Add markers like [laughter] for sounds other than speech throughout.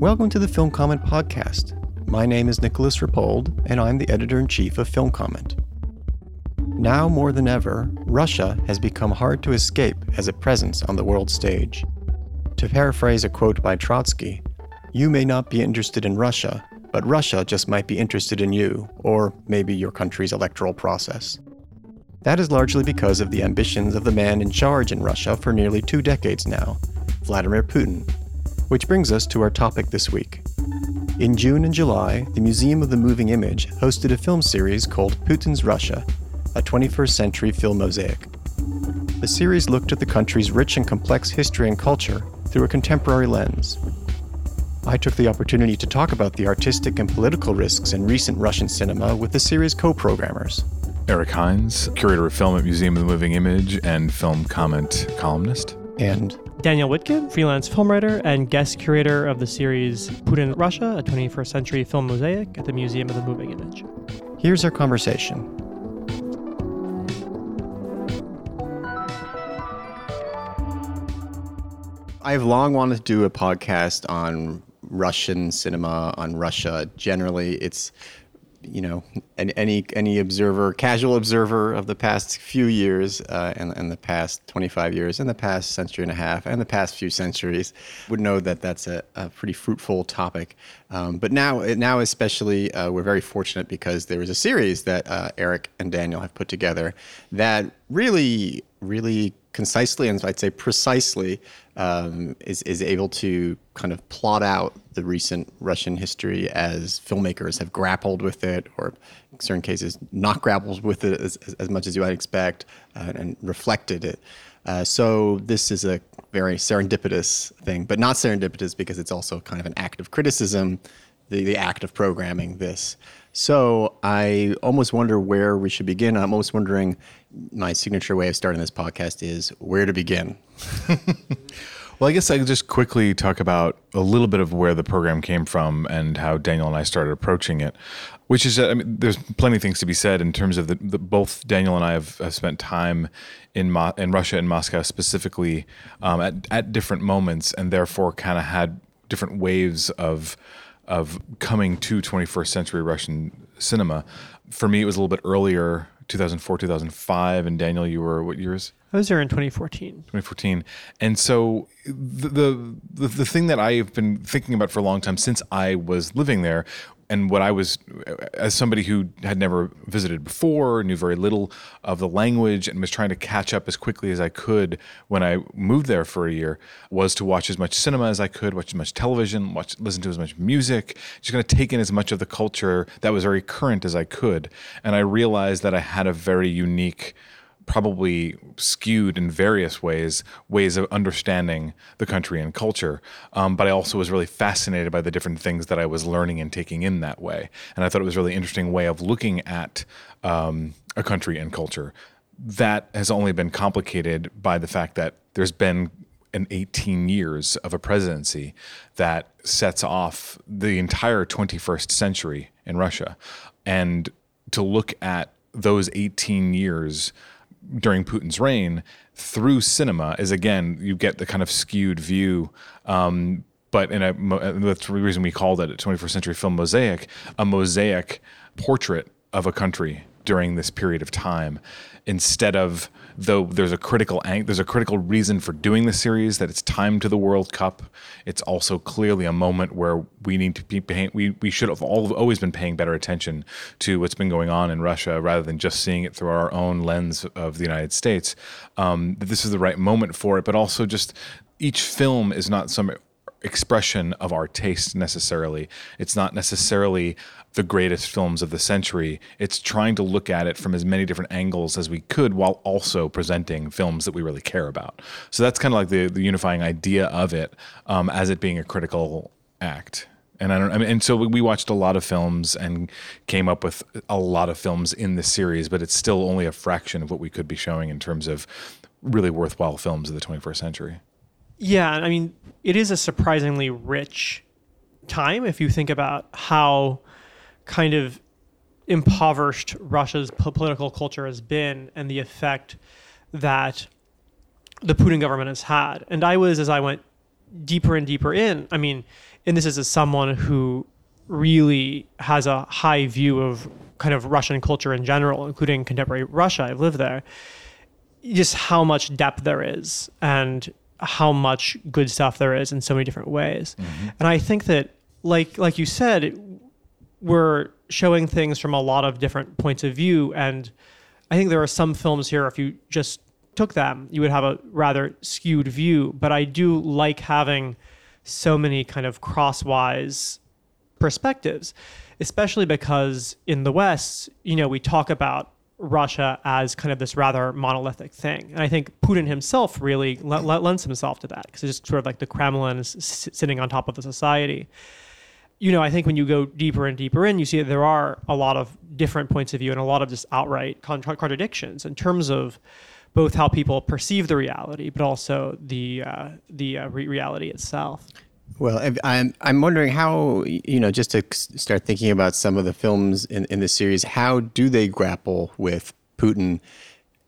Welcome to the Film Comment Podcast. My name is Nicholas Rapold, and I'm the editor in chief of Film Comment. Now more than ever, Russia has become hard to escape as a presence on the world stage. To paraphrase a quote by Trotsky, you may not be interested in Russia, but Russia just might be interested in you, or maybe your country's electoral process. That is largely because of the ambitions of the man in charge in Russia for nearly two decades now, Vladimir Putin, which brings us to our topic this week. In June and July, the Museum of the Moving Image hosted a film series called Putin's Russia, a 21st century film mosaic. The series looked at the country's rich and complex history and culture through a contemporary lens. I took the opportunity to talk about the artistic and political risks in recent Russian cinema with the series co programmers. Eric Hynes, curator of film at Museum of the Moving Image and film comment columnist. And Daniel Witkin, freelance film writer and guest curator of the series Putin Russia, a 21st century film mosaic at the Museum of the Moving Image. here's our conversation. I've long wanted to do a podcast on Russian cinema, on Russia. Generally, it's you know, an, any any observer, casual observer of the past few years, uh, and, and the past 25 years, and the past century and a half, and the past few centuries, would know that that's a, a pretty fruitful topic. Um, but now, now especially, uh, we're very fortunate because there is a series that uh, Eric and Daniel have put together that really, really concisely and I'd say precisely um, is, is able to kind of plot out the recent Russian history as filmmakers have grappled with it, or in certain cases, not grappled with it as, as much as you might expect, uh, and reflected it. Uh, so this is a very serendipitous thing, but not serendipitous because it's also kind of an act of criticism, the, the act of programming this. So I almost wonder where we should begin. I'm almost wondering my signature way of starting this podcast is where to begin. [laughs] well, I guess I could just quickly talk about a little bit of where the program came from and how Daniel and I started approaching it. Which is, I mean, there's plenty of things to be said in terms of the, the both Daniel and I have, have spent time in Mo- in Russia and Moscow specifically um, at at different moments, and therefore kind of had different waves of of coming to 21st century Russian cinema. For me, it was a little bit earlier 2004, 2005. And Daniel, you were what years? I was there in 2014. 2014. And so the, the, the, the thing that I've been thinking about for a long time since I was living there and what I was, as somebody who had never visited before, knew very little of the language, and was trying to catch up as quickly as I could when I moved there for a year, was to watch as much cinema as I could, watch as much television, watch, listen to as much music, just going to take in as much of the culture that was very current as I could. And I realized that I had a very unique probably skewed in various ways, ways of understanding the country and culture. Um, but I also was really fascinated by the different things that I was learning and taking in that way. And I thought it was a really interesting way of looking at um, a country and culture. That has only been complicated by the fact that there's been an 18 years of a presidency that sets off the entire 21st century in Russia. And to look at those 18 years during Putin's reign through cinema is again you get the kind of skewed view. Um, but in a that's the reason we called it a 21st century film mosaic, a mosaic portrait of a country during this period of time, instead of though there's a critical there's a critical reason for doing the series that it's time to the World Cup. It's also clearly a moment where we need to be paying we we should have all always been paying better attention to what's been going on in Russia rather than just seeing it through our own lens of the United States. Um, this is the right moment for it, but also just each film is not some expression of our taste necessarily. It's not necessarily the greatest films of the century. It's trying to look at it from as many different angles as we could while also presenting films that we really care about. So that's kind of like the, the unifying idea of it um, as it being a critical act. And I don't. I mean, and so we watched a lot of films and came up with a lot of films in the series, but it's still only a fraction of what we could be showing in terms of really worthwhile films of the 21st century. Yeah, I mean, it is a surprisingly rich time if you think about how kind of impoverished Russia's po- political culture has been and the effect that the Putin government has had. And I was, as I went deeper and deeper in, I mean, and this is as someone who really has a high view of kind of Russian culture in general, including contemporary Russia. I've lived there. Just how much depth there is and how much good stuff there is in so many different ways. Mm-hmm. And I think that, like like you said, we're showing things from a lot of different points of view. And I think there are some films here, if you just took them, you would have a rather skewed view. But I do like having so many kind of crosswise perspectives, especially because in the West, you know, we talk about Russia as kind of this rather monolithic thing. And I think Putin himself really l- l- lends himself to that because it's just sort of like the Kremlin is s- sitting on top of the society. You know, I think when you go deeper and deeper in, you see that there are a lot of different points of view and a lot of just outright contra- contradictions in terms of both how people perceive the reality, but also the uh, the uh, re- reality itself. Well, I'm- I'm I'm wondering how you know just to start thinking about some of the films in in the series. How do they grapple with Putin?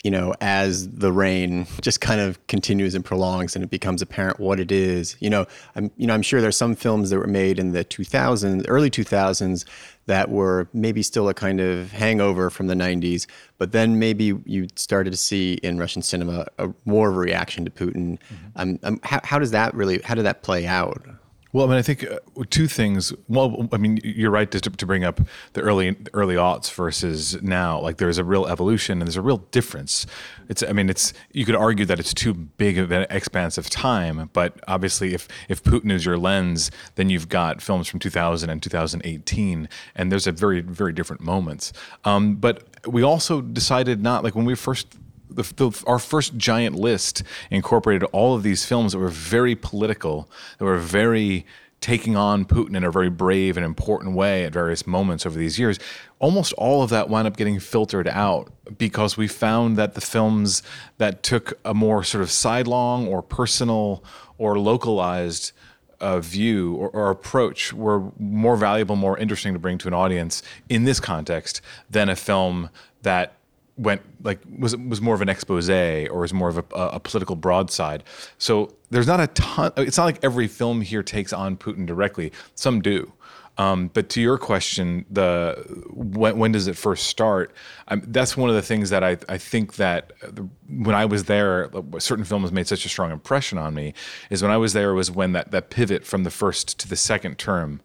You know, as the reign [laughs] just kind of continues and prolongs, and it becomes apparent what it is. You know, I'm you know I'm sure there's some films that were made in the 2000s, early 2000s, that were maybe still a kind of hangover from the 90s, but then maybe you started to see in Russian cinema a more of a reaction to Putin. Um, um, how, how does that really? How did that play out? Well, I mean, I think uh, two things. Well, I mean, you're right to, to bring up the early early aughts versus now. Like, there's a real evolution and there's a real difference. It's, I mean, it's you could argue that it's too big of an expanse of time, but obviously, if if Putin is your lens, then you've got films from 2000 and 2018, and there's a very very different moments. Um, but we also decided not like when we first the, the, our first giant list incorporated all of these films that were very political, that were very taking on Putin in a very brave and important way at various moments over these years. Almost all of that wound up getting filtered out because we found that the films that took a more sort of sidelong or personal or localized uh, view or, or approach were more valuable, more interesting to bring to an audience in this context than a film that went like was was more of an expose or was more of a, a political broadside. So there's not a ton. It's not like every film here takes on Putin directly. Some do. Um, but to your question, the when, when does it first start? Um, that's one of the things that I, I think that the, when I was there, certain films made such a strong impression on me. Is when I was there was when that that pivot from the first to the second term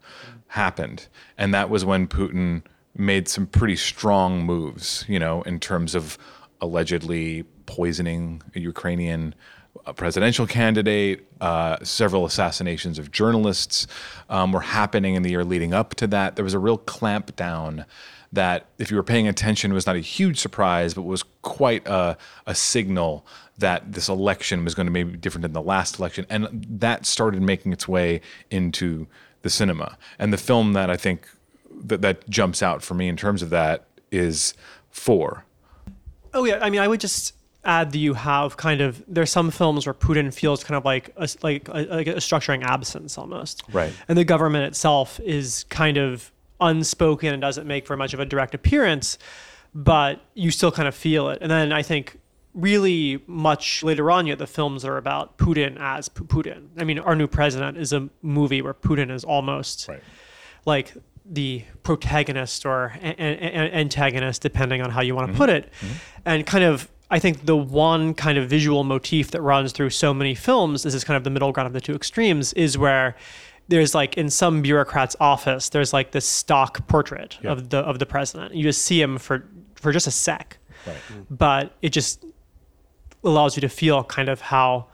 happened, and that was when Putin made some pretty strong moves, you know, in terms of allegedly poisoning a Ukrainian uh, presidential candidate. Uh, several assassinations of journalists um, were happening in the year leading up to that. There was a real clampdown that, if you were paying attention, was not a huge surprise, but was quite a, a signal that this election was going to maybe be different than the last election. And that started making its way into the cinema. And the film that I think that that jumps out for me in terms of that is four. Oh yeah, I mean, I would just add that you have kind of there's some films where Putin feels kind of like a, like a, like a structuring absence almost, Right. And the government itself is kind of unspoken and doesn't make very much of a direct appearance, but you still kind of feel it. And then I think really much later on, you have the films that are about Putin as P- Putin. I mean, Our New President is a movie where Putin is almost like the protagonist or a- a- a- antagonist, depending on how you want to mm-hmm. put it. Mm-hmm. And kind of, I think the one kind of visual motif that runs through so many films, this is kind of the middle ground of the two extremes, is where there's like in some bureaucrat's office, there's like this stock portrait of the of the president. You just see him for for just a sec, mm. but it just allows you to feel kind of how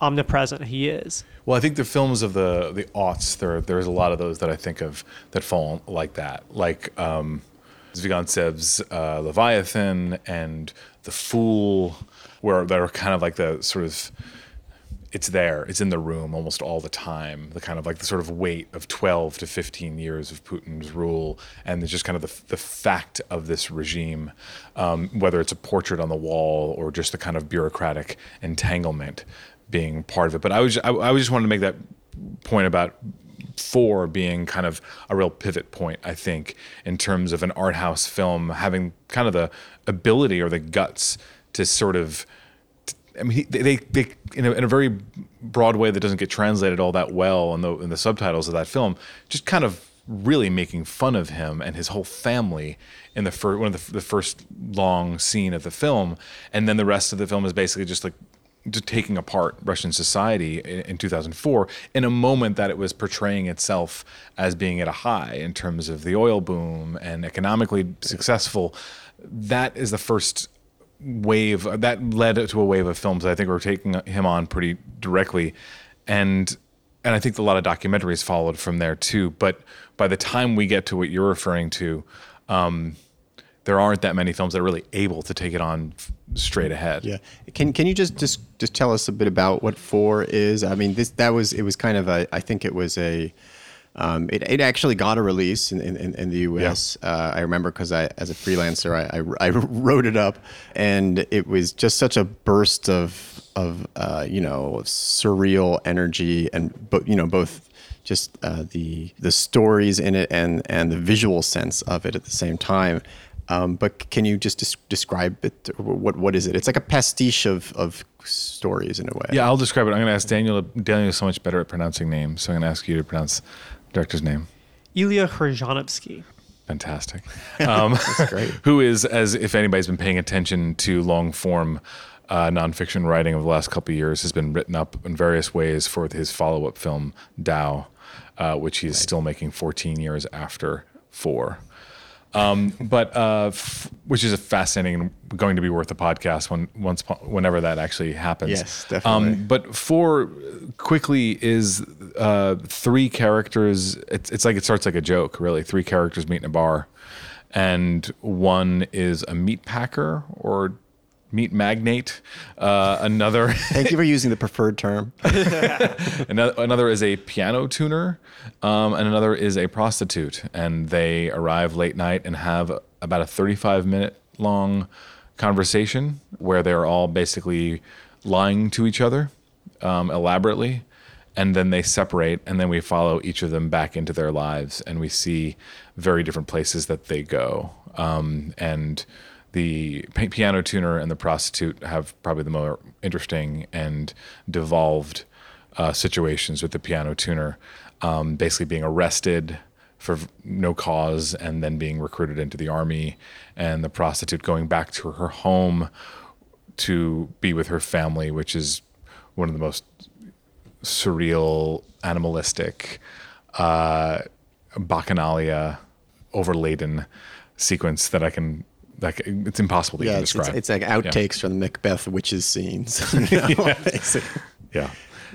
omnipresent he is. Well, I think the films of the the aughts there there's a lot of those that I think of that fall like that, like um, uh, Leviathan and The Fool, where that are kind of like the sort of it's there, it's in the room almost all the time. The kind of like the sort of weight of 12 to 15 years of Putin's rule, and just kind of the, the fact of this regime, um, whether it's a portrait on the wall or just the kind of bureaucratic entanglement being part of it. But I was I, I just wanted to make that point about four being kind of a real pivot point, I think, in terms of an art house film having kind of the ability or the guts to sort of. I mean, they, they, they in, a, in a very broad way that doesn't get translated all that well in the, in the subtitles of that film, just kind of really making fun of him and his whole family in the first one of the, the first long scene of the film, and then the rest of the film is basically just like just taking apart Russian society in, in 2004 in a moment that it was portraying itself as being at a high in terms of the oil boom and economically successful. That is the first wave that led to a wave of films that I think were taking him on pretty directly, and and I think a lot of documentaries followed from there too. But by the time we get to what you're referring to, um, there aren't that many films that are really able to take it on straight ahead. Yeah. Can can you just just just tell us a bit about what four is? I mean, this that was it was kind of a I think it was a um, it, it actually got a release in, in, in the U.S. Yeah. Uh, I remember because I, as a freelancer, I, I, I, [laughs] wrote it up, and it was just such a burst of of uh, you know surreal energy, and but you know both just uh, the the stories in it and and the visual sense of it at the same time. Um, but can you just des- describe it? What what is it? It's like a pastiche of of stories in a way. Yeah, I'll describe it. I'm going to ask Daniel. Daniel is so much better at pronouncing names, so I'm going to ask you to pronounce the director's name. Ilya Khrzhanovsky. Fantastic. [laughs] Um, That's great. [laughs] who is, as if anybody's been paying attention to long form uh, nonfiction writing of the last couple of years, has been written up in various ways for his follow up film DAU, uh, which he's right. still making 14 years after four. Um, but uh, f- which is a fascinating, going to be worth a podcast when once whenever that actually happens. Yes, definitely. Um, but four quickly is uh, three characters. It's it's like it starts like a joke, really. Three characters meet in a bar, and one is a meat packer or meat magnate. Uh, another. [laughs] Thank you for using the preferred term. [laughs] another, another is a piano tuner, um, and another is a prostitute. And they arrive late night and have about a 35 minute long conversation where they're all basically lying to each other um, elaborately. And then they separate, and then we follow each of them back into their lives, and we see very different places that they go. Um, and the piano tuner and the prostitute have probably the more interesting and devolved uh, situations with the piano tuner um, basically being arrested for no cause and then being recruited into the army and the prostitute going back to her home to be with her family which is one of the most surreal animalistic uh, bacchanalia overladen sequence that i can like it's impossible to yeah, even describe. It's, it's like outtakes yeah. from the Macbeth witches scenes. [laughs] You know, yeah. yeah.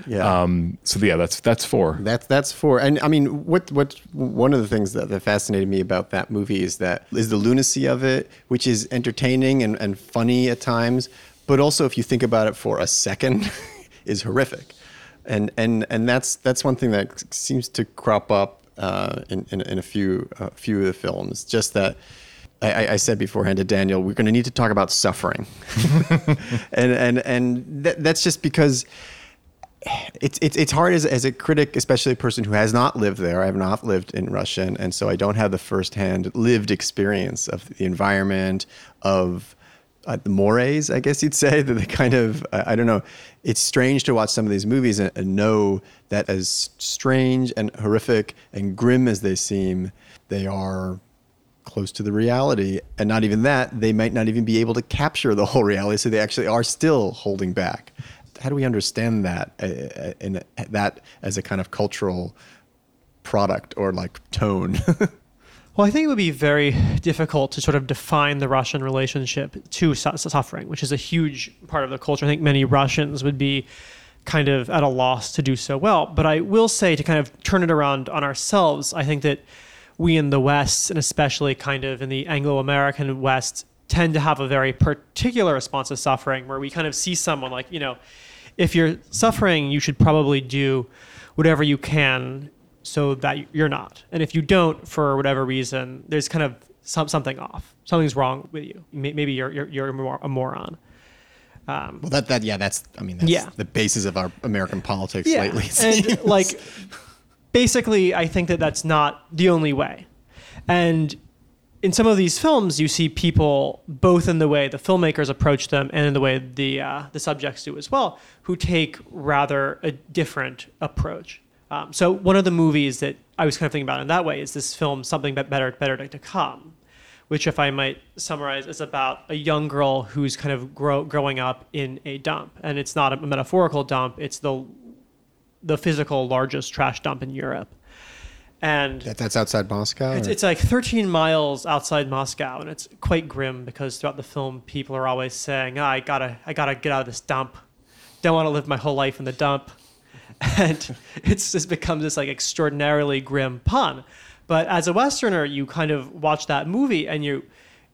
Yeah. Um, so yeah, that's that's four. That's that's four. And I mean, what what one of the things that, that fascinated me about that movie is that is the lunacy of it, which is entertaining and, and funny at times, but also if you think about it for a second, [laughs] is horrific. And and and that's that's one thing that seems to crop up uh, in, in, in a few a few of the films. Just that I, I, said beforehand to Daniel, we're going to need to talk about suffering, [laughs] and and and that, that's just because it's it's it's hard as as a critic, especially a person who has not lived there. I have not lived in Russia, and, and so I don't have the firsthand lived experience of the environment of uh, the mores, I guess you'd say [laughs] that they kind of I, I don't know. It's strange to watch some of these movies and, and know that as strange and horrific and grim as they seem, they are close to the reality. And not even that, they might not even be able to capture the whole reality. So they actually are still holding back. How do we understand that uh, in that as a kind of cultural product or like tone? [laughs] well, I think it would be very difficult to sort of define the Russian relationship to suffering, which is a huge part of the culture. I think many Russians would be kind of at a loss to do so well. But I will say to kind of turn it around on ourselves, I think that we in the West, and especially kind of in the Anglo American West, tend to have a very particular response to suffering where we kind of see someone like, you know, if you're suffering, you should probably do whatever you can so that you're not. And if you don't, for whatever reason, there's kind of some, something off. Something's wrong with you. Maybe you're, you're, you're a moron. Um, well, that, that, yeah, that's, I mean, that's yeah. the basis of our American politics yeah. lately. [laughs] And like, basically, I think that that's not the only way. And in some of these films, you see people both in the way the filmmakers approach them and in the way the uh, the subjects do as well, who take rather a different approach. Um, so one of the movies that I was kind of thinking about in that way is this film, something better, better to come, which, if I might summarize, is about a young girl who's kind of grow, growing up in a dump, and it's not a metaphorical dump; it's the the physical largest trash dump in Europe. And That, that's outside Moscow. it's, it's like 13 miles outside Moscow, and it's quite grim because throughout the film, people are always saying, "Ah, "I gotta, I gotta get out of this dump. Don't want to live my whole life in the dump." [laughs] And it's just becomes this like extraordinarily grim pun. But as a Westerner, you kind of watch that movie and you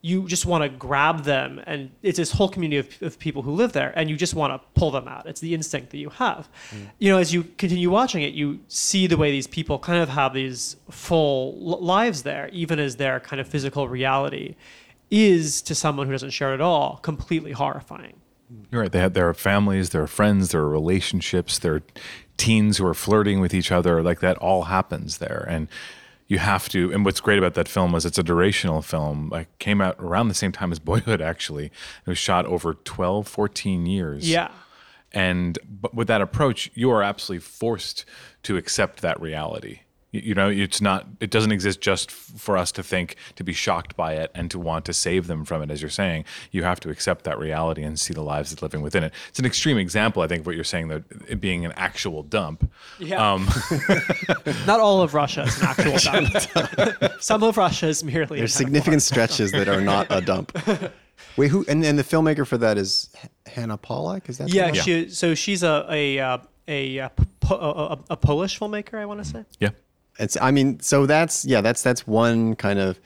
you just want to grab them and it's this whole community of, of people who live there and you just want to pull them out it's the instinct that you have mm. you know as you continue watching it you see the way these people kind of have these full lives there even as their kind of physical reality is to someone who doesn't share it at all completely horrifying You're right. They had their families, their friends, their relationships, their teens who are flirting with each other. Like that all happens there, and you have to. And what's great about that film was it's a durational film. Like came out around the same time as Boyhood. Actually, it was shot over 12, 14 years. yeah And but with that approach, you are absolutely forced to accept that reality. You, you know, it's not. It doesn't exist just f- for us to think, to be shocked by it, and to want to save them from it. As you're saying, you have to accept that reality and see the lives that's living within it. It's an extreme example, I think, of what you're saying, that it being an actual dump. Yeah. Um, [laughs] not all of russia is an actual dump [laughs] some of russia is merely There's a significant stretches that are not a dump. [laughs] Wait, who? And, and the filmmaker for that is H- Hanna Polak. Is that? the Yeah, one? she. So she's a a uh, a, a, a, a Polish filmmaker. I want to say. yeah. It's. I mean, so that's yeah. That's that's one kind of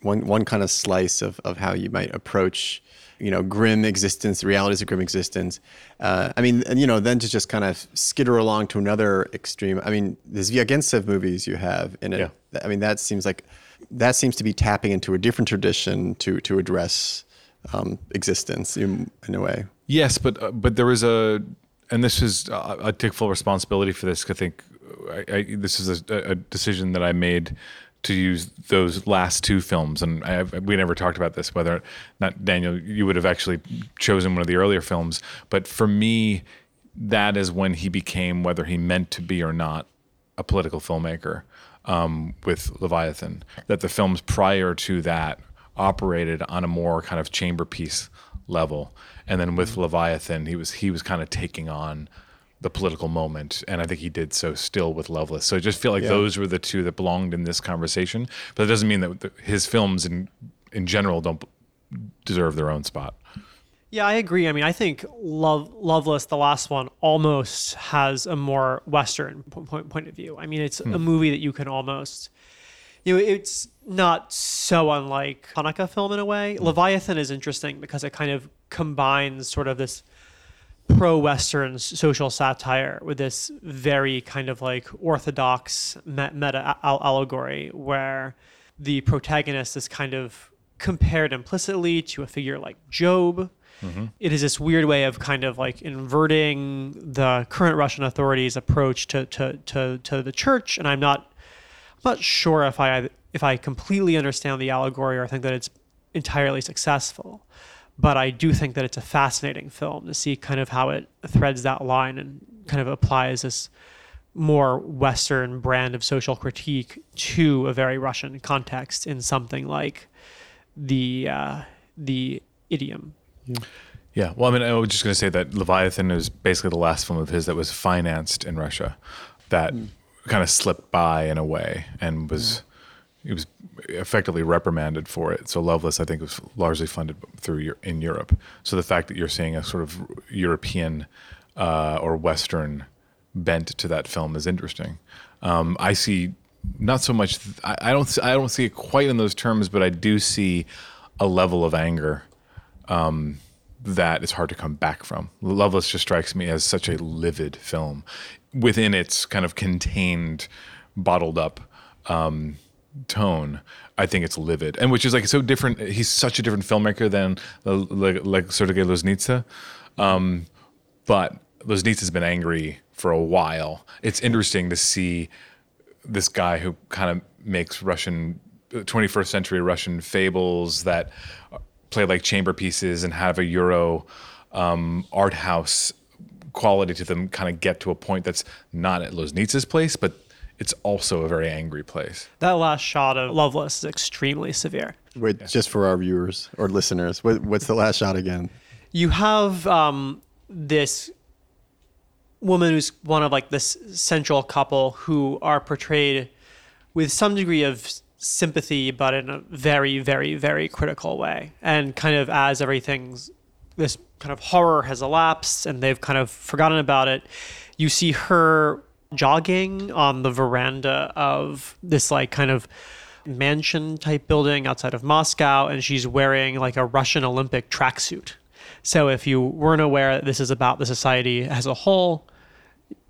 one one kind of slice of of how you might approach you know grim existence, the realities of grim existence. Uh, I mean, and, you know, then to just kind of skitter along to another extreme. I mean, this Zvyagintsev movies you have in it. Yeah. I mean, that seems like that seems to be tapping into a different tradition to to address um, existence in, in a way. Yes, but uh, but there was a, and this is uh, I take full responsibility for this. I think I, I, this is a, a decision that I made to use those last two films, and I, we never talked about this. Whether not Daniel, you would have actually chosen one of the earlier films, but for me, that is when he became whether he meant to be or not a political filmmaker um, with Leviathan. That the films prior to that operated on a more kind of chamber piece level, and then with Leviathan, he was he was kind of taking on the political moment, and I think he did so still with Loveless. So I just feel like Yeah. those were the two that belonged in this conversation, but it doesn't mean that his films in in general don't deserve their own spot. Yeah, I agree. I mean, I think Love, Loveless, the last one, almost has a more Western point, point of view. I mean, it's a hmm. movie that you can almost, you know, it's not so unlike Haneke film in a way. Hmm. Leviathan is interesting because it kind of combines sort of this pro-Western social satire with this very kind of like orthodox meta allegory where the protagonist is kind of compared implicitly to a figure like Job. Mm-hmm. It is this weird way of kind of like inverting the current Russian authorities' approach to, to, to, to the church. And I'm not I'm not sure if I if I completely understand the allegory or think that it's entirely successful, but I do think that it's a fascinating film to see kind of how it threads that line and kind of applies this more Western brand of social critique to a very Russian context in something like the uh, the idiom. Yeah, well, I mean, I was just going to say that Leviathan is basically the last film of his that was financed in Russia, that kind of slipped by in a way and was he was effectively reprimanded for it. So Loveless, I think, was largely funded through in Europe. So the fact that you're seeing a sort of European uh, or Western bent to that film is interesting. Um, I see not so much. I, I don't. I don't see it quite in those terms, but I do see a level of anger that is hard to come back from. Loveless just strikes me as such a livid film within its kind of contained, bottled up um, tone. I think it's livid, and which is like so different. He's such a different filmmaker than like, like Sergei Loznitsa, um, but Loznitsa's been angry for a while. It's interesting to see this guy who kind of makes Russian 21st century Russian fables that play like chamber pieces and have a Euro um, art house quality to them kind of get to a point that's not at Loznitsa's place, but it's also a very angry place. That last shot of Loveless is extremely severe. Wait, just for our viewers or listeners, what, what's the last shot again? You have um, this woman who's one of like this central couple who are portrayed with some degree of sympathy, but in a very, very, very critical way. And kind of as everything's this kind of horror has elapsed and they've kind of forgotten about it, you see her jogging on the veranda of this like kind of mansion type building outside of Moscow, and she's wearing like a Russian Olympic tracksuit. So if you weren't aware that this is about the society as a whole,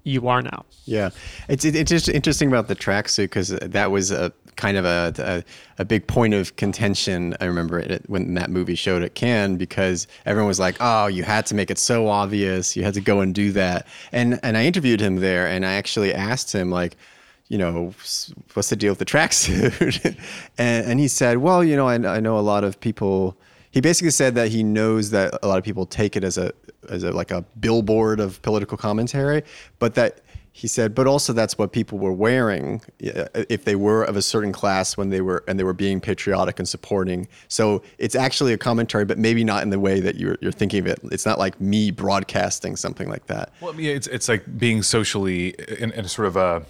you are now. Yeah, it's it's just interesting about the tracksuit because that was a kind of a, a, a big point of contention. I remember it when that movie showed at Cannes because everyone was like, "Oh, you had to make it so obvious. You had to go and do that." And and I interviewed him there, and I actually asked him like. You know, what's the deal with the tracksuit? [laughs] and, and he said, well, you know, I, I know a lot of people he basically said that he knows that a lot of people take it as a as a like a billboard of political commentary, but that he said, but also that's what people were wearing if they were of a certain class when they were and they were being patriotic and supporting. So it's actually a commentary, but maybe not in the way that you're, you're thinking of it. It's not like me broadcasting something like that. Well, yeah, it's it's like being socially in, in sort of a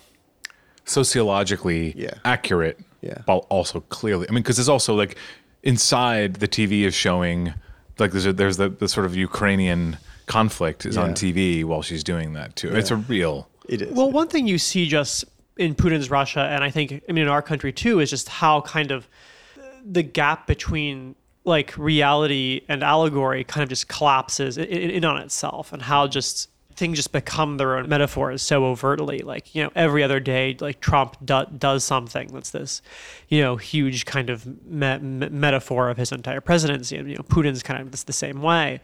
sociologically Yeah. accurate, Yeah. while also clearly. I mean, because there's also like inside the TV is showing like there's a, there's the, the sort of Ukrainian conflict is on TV while she's doing that too. It's a real. It is. Well, one thing you see just in Putin's Russia, and I think, I mean, in our country too, is just how kind of the gap between like reality and allegory kind of just collapses in, in, on itself, and how just things just become their own metaphors so overtly. Like, you know, every other day, like Trump do, does something that's this, you know, huge kind of me- me- metaphor of his entire presidency. And, you know, Putin's kind of the same way.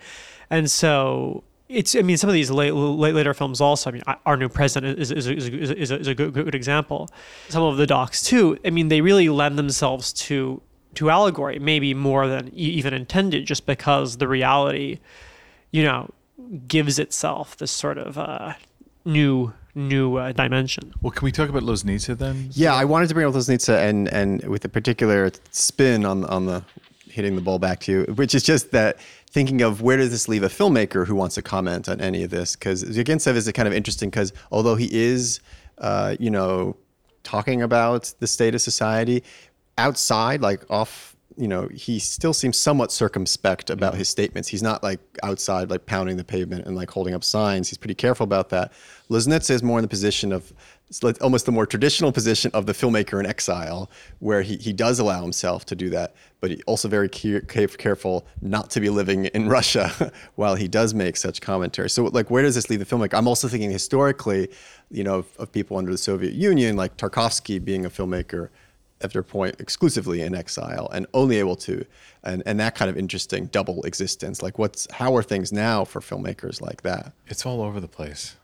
And so it's, I mean, some of these late, late, later films also, I mean, Our New President is, is, is, is, is, a, is a good, good example. Some of the docs too, I mean, they really lend themselves to, to allegory, maybe more than e- even intended, just because the reality, you know, gives itself this sort of uh, new new uh, dimension. Well, can we talk about Loznitsa then? Yeah, I wanted to bring up Loznitsa and and with a particular spin on on the hitting the ball back to you, which is just that thinking of where does this leave a filmmaker who wants to comment on any of this? Because Zvyagintsev is kind of interesting because although he is, uh, you know, talking about the state of society outside, like off. You know, he still seems somewhat circumspect about his statements. He's not like outside, like pounding the pavement and like holding up signs. He's pretty careful about that. Loznitsa is more in the position of like almost the more traditional position of the filmmaker in exile, where he, he does allow himself to do that, but he also very care, care- careful not to be living in [laughs] Russia while he does make such commentary. So, like, where does this leave the filmmaker? I'm also thinking historically, you know, of, of people under the Soviet Union, like Tarkovsky being a filmmaker after a point exclusively in exile and only able to and, and that kind of interesting double existence like what's how are things now for filmmakers like that It's all over the place.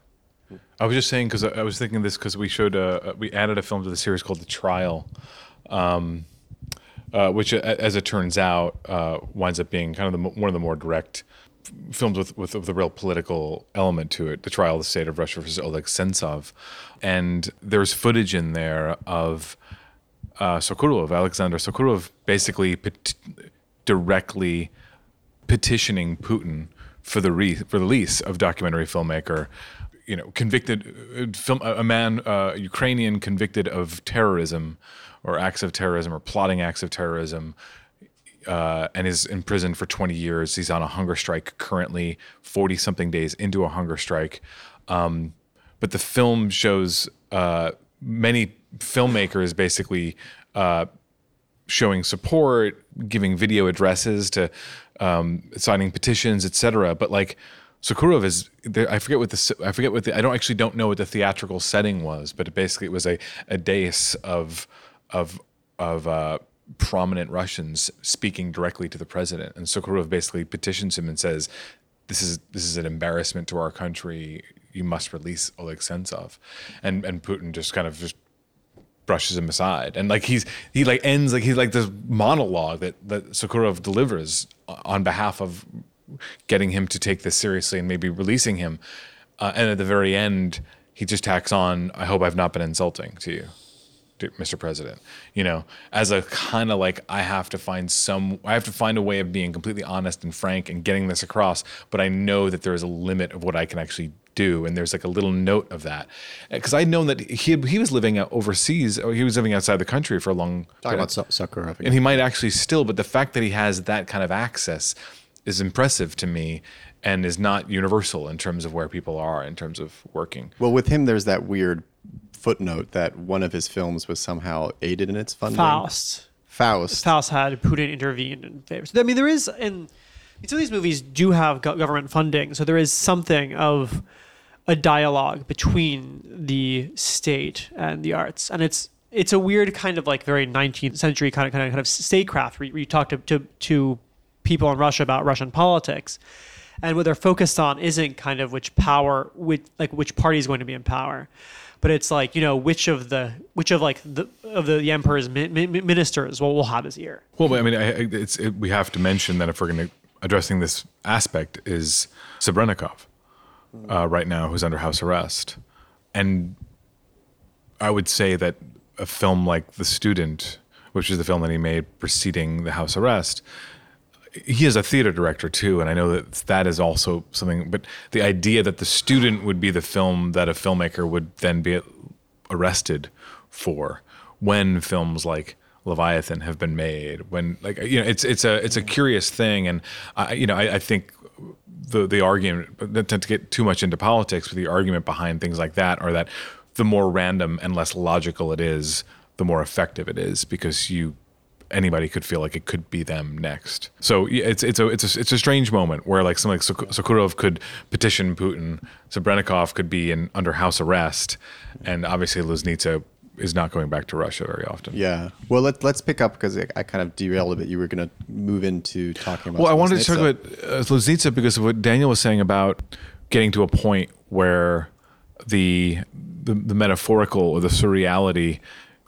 I was just saying because I was thinking this because we showed a, we added a film to the series called The Trial, um, uh, which as it turns out uh, winds up being kind of the, one of the more direct films with, with, with a real political element to it. The Trial of the State of Russia versus Oleg Sentsov, and there's footage in there of uh, Sokurov, Alexander Sokurov, basically pet- directly petitioning Putin for the re- for the release of documentary filmmaker, you know, convicted uh, film a man uh, Ukrainian convicted of terrorism or acts of terrorism or plotting acts of terrorism. Uh, and is imprisoned for 20 years. He's on a hunger strike currently, 40 something days into a hunger strike. Um, but the film shows uh, many filmmakers basically uh, showing support, giving video addresses to um, signing petitions, etc. But like Sokurov is, I forget what the I forget what the I don't actually don't know what the theatrical setting was, but it basically it was a a dais of of of uh, prominent Russians speaking directly to the president, and Sokurov basically petitions him and says, "This is this is an embarrassment to our country. You must release Oleg Sentsov," and and Putin just kind of just brushes him aside. And like he's he like ends like he's like this monologue that that Sokurov delivers on behalf of getting him to take this seriously and maybe releasing him uh, and at the very end he just tacks on I hope I've not been insulting to you Mr. President, you know, as a kind of like I have to find some, I have to find a way of being completely honest and frank and getting this across. But I know that there is a limit of what I can actually do, and there's like a little note of that because I'd known that he had, he was living overseas, or he was living outside the country for a long. Time. Talking about Sokurov, and he might actually still, but the fact that he has that kind of access is impressive to me and is not universal in terms of where people are in terms of working. Well, with him, there's that weird footnote that one of his films was somehow aided in its funding. Faust. Faust. Faust had Putin intervened in favor. So, I mean, there is, and some of these movies do have government funding, so there is something of a dialogue between the state and the arts, and it's it's a weird kind of like very 19th century kind of kind of kind of statecraft where you talk to, to to people in Russia about Russian politics, and what they're focused on isn't kind of which power, which like which party is going to be in power, but it's like you know which of the which of like the of the, the emperor's mi- mi- ministers will will have his ear. Well, I mean, I, it's it, we have to mention that if we're going to addressing this aspect is Serebrennikov uh, right now, who's under house arrest, and I would say that a film like The Student, which is the film that he made preceding the house arrest, he is a theater director too, and I know that that is also something. But the idea that the student would be the film that a filmmaker would then be arrested for, when films like Leviathan have been made, when like you know, it's it's a it's a curious thing, and I you know I, I think the the argument not to get too much into politics, but the argument behind things like that are that the more random and less logical it is, the more effective it is because you anybody could feel like it could be them next. So it's it's a it's a it's a strange moment where like someone like Sokurov could petition Putin, Serebrennikov could be in under house arrest, and obviously Loznitsa is not going back to Russia very often. Yeah. Well, let, let's pick up because I kind of derailed a bit. You were going to move into talking about. Well, I wanted to talk about uh, Loznitsa because of what Daniel was saying about getting to a point where the the, the metaphorical or the surreality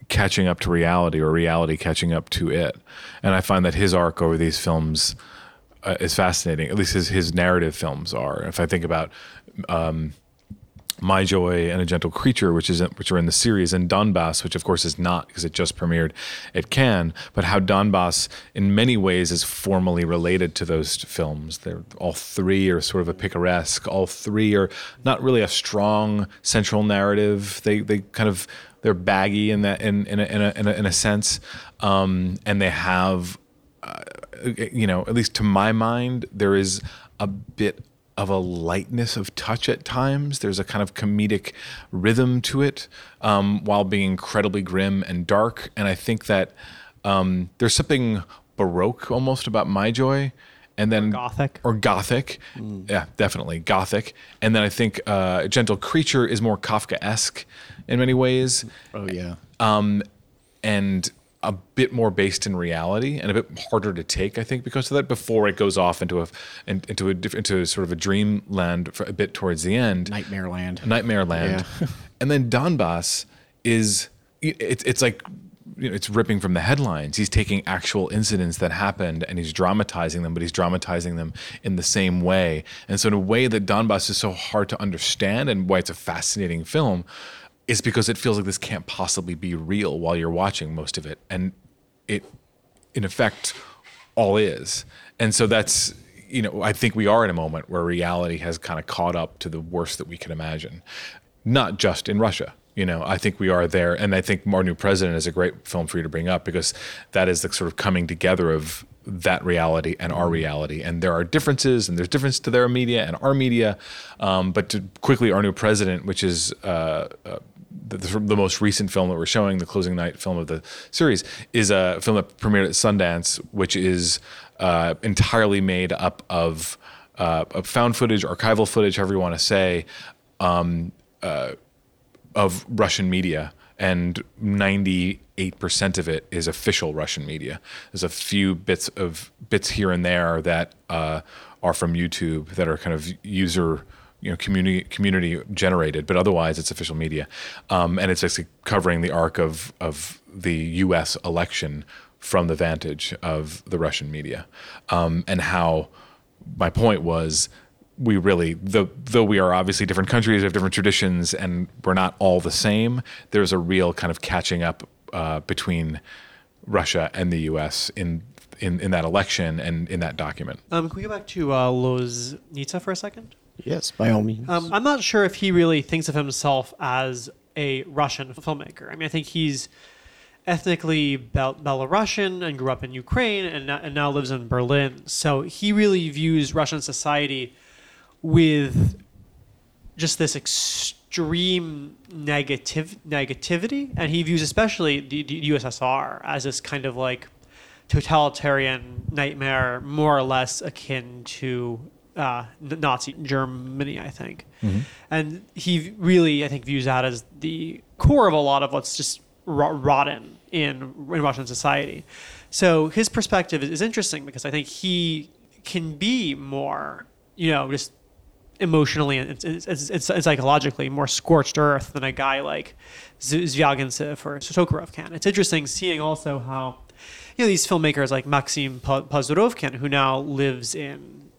catching up to reality or reality catching up to it. And I find that his arc over these films uh, is fascinating. At least his his narrative films are. If I think about um, My Joy and A Gentle Creature, which is which are in the series, and Donbass, which of course is not because it just premiered at Cannes, but how Donbass in many ways is formally related to those films. They're all three are sort of a picaresque. All three are not really a strong central narrative. They they kind of they're baggy in that in in a, in a, in a, in a sense, um, and they have, uh, you know, at least to my mind, there is a bit of a lightness of touch at times. There's a kind of comedic rhythm to it, um, while being incredibly grim and dark. And I think that um, there's something baroque almost about My Joy and then or gothic? or gothic. Mm. yeah definitely gothic. And then i think uh, gentle creature is more kafkaesque in many ways. Oh yeah. Um, and a bit more based in reality and a bit harder to take i think because of that before it goes off into a into a into sort of a dreamland for a bit towards the end. Nightmare land. Nightmare land. Yeah. [laughs] and then donbass is it's it's like you know, it's ripping from the headlines. He's taking actual incidents that happened and he's dramatizing them, but he's dramatizing them in the same way. And so, in a way that Donbass is so hard to understand and why it's a fascinating film, is because it feels like this can't possibly be real while you're watching most of it, and it, in effect, all is. And so that's you know, I think we are in a moment where reality has kind of caught up to the worst that we can imagine, not just in Russia you know, I think we are there, and I think Our New President is a great film for you to bring up because that is the sort of coming together of that reality and our reality, and there are differences, and there's difference to their media and our media. Um, but to quickly, Our New President, which is uh, uh, the, the, most recent film that we're showing, the closing night film of the series, is a film that premiered at Sundance, which is uh, entirely made up of, uh, of found footage, archival footage, however you want to say. Um, uh, of Russian media, and 98% of it is official Russian media. There's a few bits of bits here and there that uh, are from YouTube that are kind of user you know community community generated, but otherwise it's official media, um, and it's actually covering the arc of of the U.S. election from the vantage of the Russian media, um, and how my point was we really though though we are obviously different countries have different traditions and we're not all the same there's a real kind of catching up uh, between Russia and the U.S. in in, in that election and in that document. Um, can we go back to uh, Loznitsa for a second? Yes, by all means. Um, I'm not sure if he really thinks of himself as a Russian filmmaker. I mean, I think he's ethnically Bel- Belarusian and grew up in Ukraine and, and now lives in Berlin. So he really views Russian society with just this extreme negative negativity, and he views especially the, the USSR as this kind of like totalitarian nightmare, more or less akin to uh, Nazi Germany, I think. Mm-hmm. And he really, I think, views that as the core of a lot of what's just rotten in, in Russian society. So his perspective is, is interesting because I think he can be more, you know, just emotionally and, and, and, and psychologically more scorched earth than a guy like Zvyagintsev or Tokarev can. It's interesting seeing also how you know these filmmakers like Maxim Pozdorovkin, who now lives in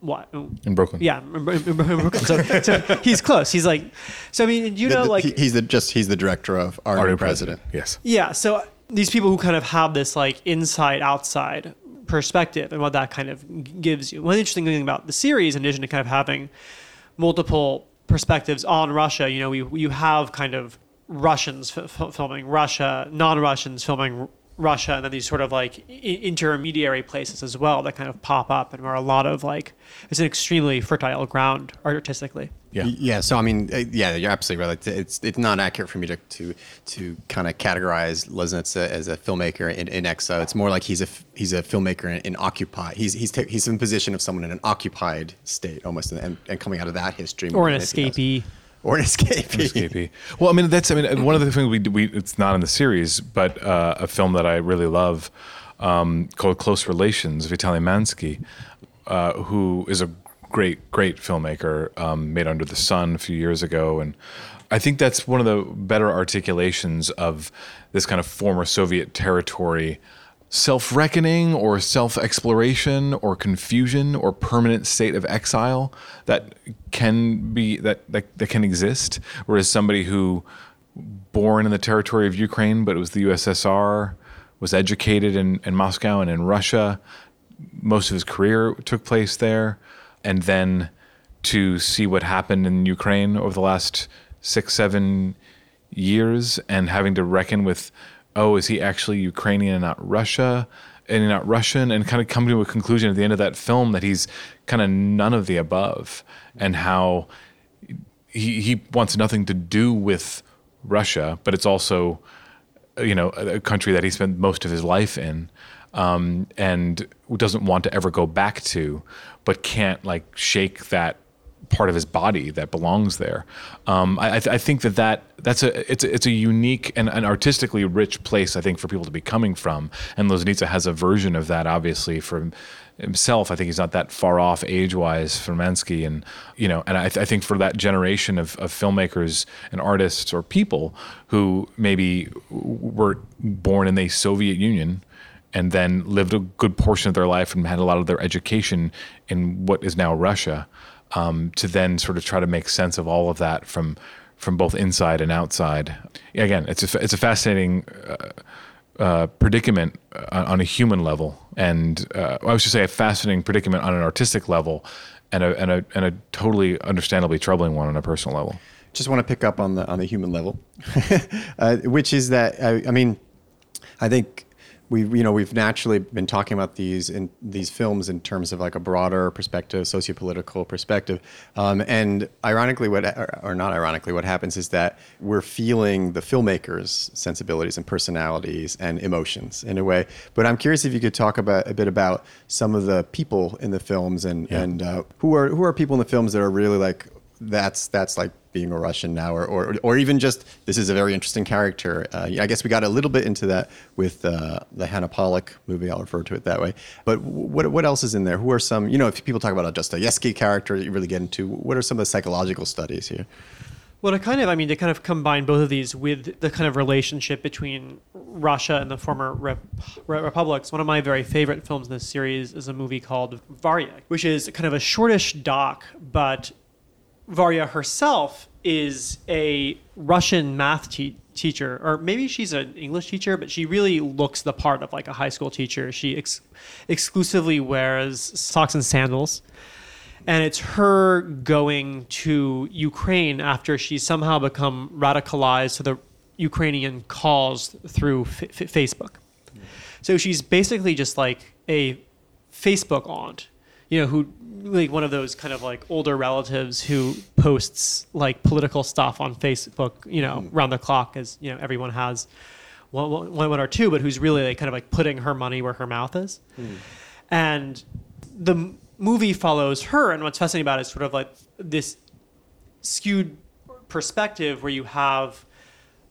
what in Brooklyn. Yeah, in, Brooklyn. So, so, he's close. He's like, so I mean, you know, the, the, like he's the just he's the director of Our, Our New President. President. Yes. Yeah. So these people who kind of have this like inside outside perspective and what that kind of gives you. One interesting thing about the series, in addition to kind of having multiple perspectives on Russia, you know, you you have kind of Russians f- filming Russia, non-Russians filming Russia, and then these sort of like I- intermediary places as well that kind of pop up and are a lot of like it's an extremely fertile ground artistically. Yeah. Yeah. So I mean, uh, yeah, you're absolutely right. It's it's not accurate for me to to to kind of categorize Loznitsa as a filmmaker in, in exile. It's more like he's a he's a filmmaker in, in occupy. He's he's ta- he's in the position of someone in an occupied state almost, and, and coming out of that history. Or an escapee. Or an escapee. escapee. Well, I mean, that's I mean, one of the things we we it's not in the series, but uh, a film that I really love um, called Close Relations, Vitaly Mansky, uh, who is a great, great filmmaker, um, made Under the Sun a few years ago, and I think that's one of the better articulations of this kind of former Soviet territory self-reckoning or self-exploration or confusion or permanent state of exile that can be that, that that can exist. Whereas somebody who born in the territory of Ukraine but it was the USSR was educated in, in Moscow and in Russia most of his career took place there and then to see what happened in Ukraine over the last six, seven years and having to reckon with, oh, is he actually Ukrainian and not Russia? And not Russian, and kind of come to a conclusion at the end of that film that he's kind of none of the above, and how he, he wants nothing to do with Russia, but it's also, you know, a country that he spent most of his life in, um, and doesn't want to ever go back to, but can't like shake that part of his body that belongs there. Um, I, I, think that, that that's a it's a, it's a unique and an artistically rich place I think for people to be coming from. And Loznitsa has a version of that obviously for himself. I think he's not that far off age wise from Mansky, and you know, and I, th- I think for that generation of, of filmmakers and artists or people who maybe were born in the Soviet Union and then lived a good portion of their life and had a lot of their education in what is now Russia um, to then sort of try to make sense of all of that from from both inside and outside. Again, it's a it's a fascinating uh, uh, predicament on a human level, and uh, I was to say a fascinating predicament on an artistic level, and a and a and a totally understandably troubling one on a personal level. Just want to pick up on the on the human level, [laughs] uh, which is that I, I mean, I think we you know we've naturally been talking about these in these films in terms of like a broader perspective, sociopolitical perspective, um, and ironically, what or not ironically, what happens is that we're feeling the filmmakers' sensibilities and personalities and emotions in a way. But I'm curious if you could talk about a bit about some of the people in the films and Yeah. and uh, who are who are people in the films that are really like that's that's like being a Russian now, or or, or even just this is a very interesting character. Uh, I guess we got a little bit into that with uh, the Hanna Polak movie. I'll refer to it that way. But what what else is in there? Who are some? You know, if people talk about a Dostoevsky character, you really get into what are some of the psychological studies here? Well, to kind of, I mean, to kind of combine both of these with the kind of relationship between Russia and the former rep- republics, one of my very favorite films in this series is a movie called Varya, which is kind of a shortish doc, but Varya herself is a Russian math te- teacher, or maybe she's an English teacher, but she really looks the part of like a high school teacher. She ex- exclusively wears socks and sandals and it's her going to Ukraine after she's somehow become radicalized to the Ukrainian cause through f- f- Facebook. So she's basically just like a Facebook aunt, you know, who like one of those kind of like older relatives who posts like political stuff on Facebook, you know, mm. round the clock, as you know, everyone has one, one, one or two, but who's really like kind of like putting her money where her mouth is, mm. and the movie follows her, and what's fascinating about it is sort of like this skewed perspective where you have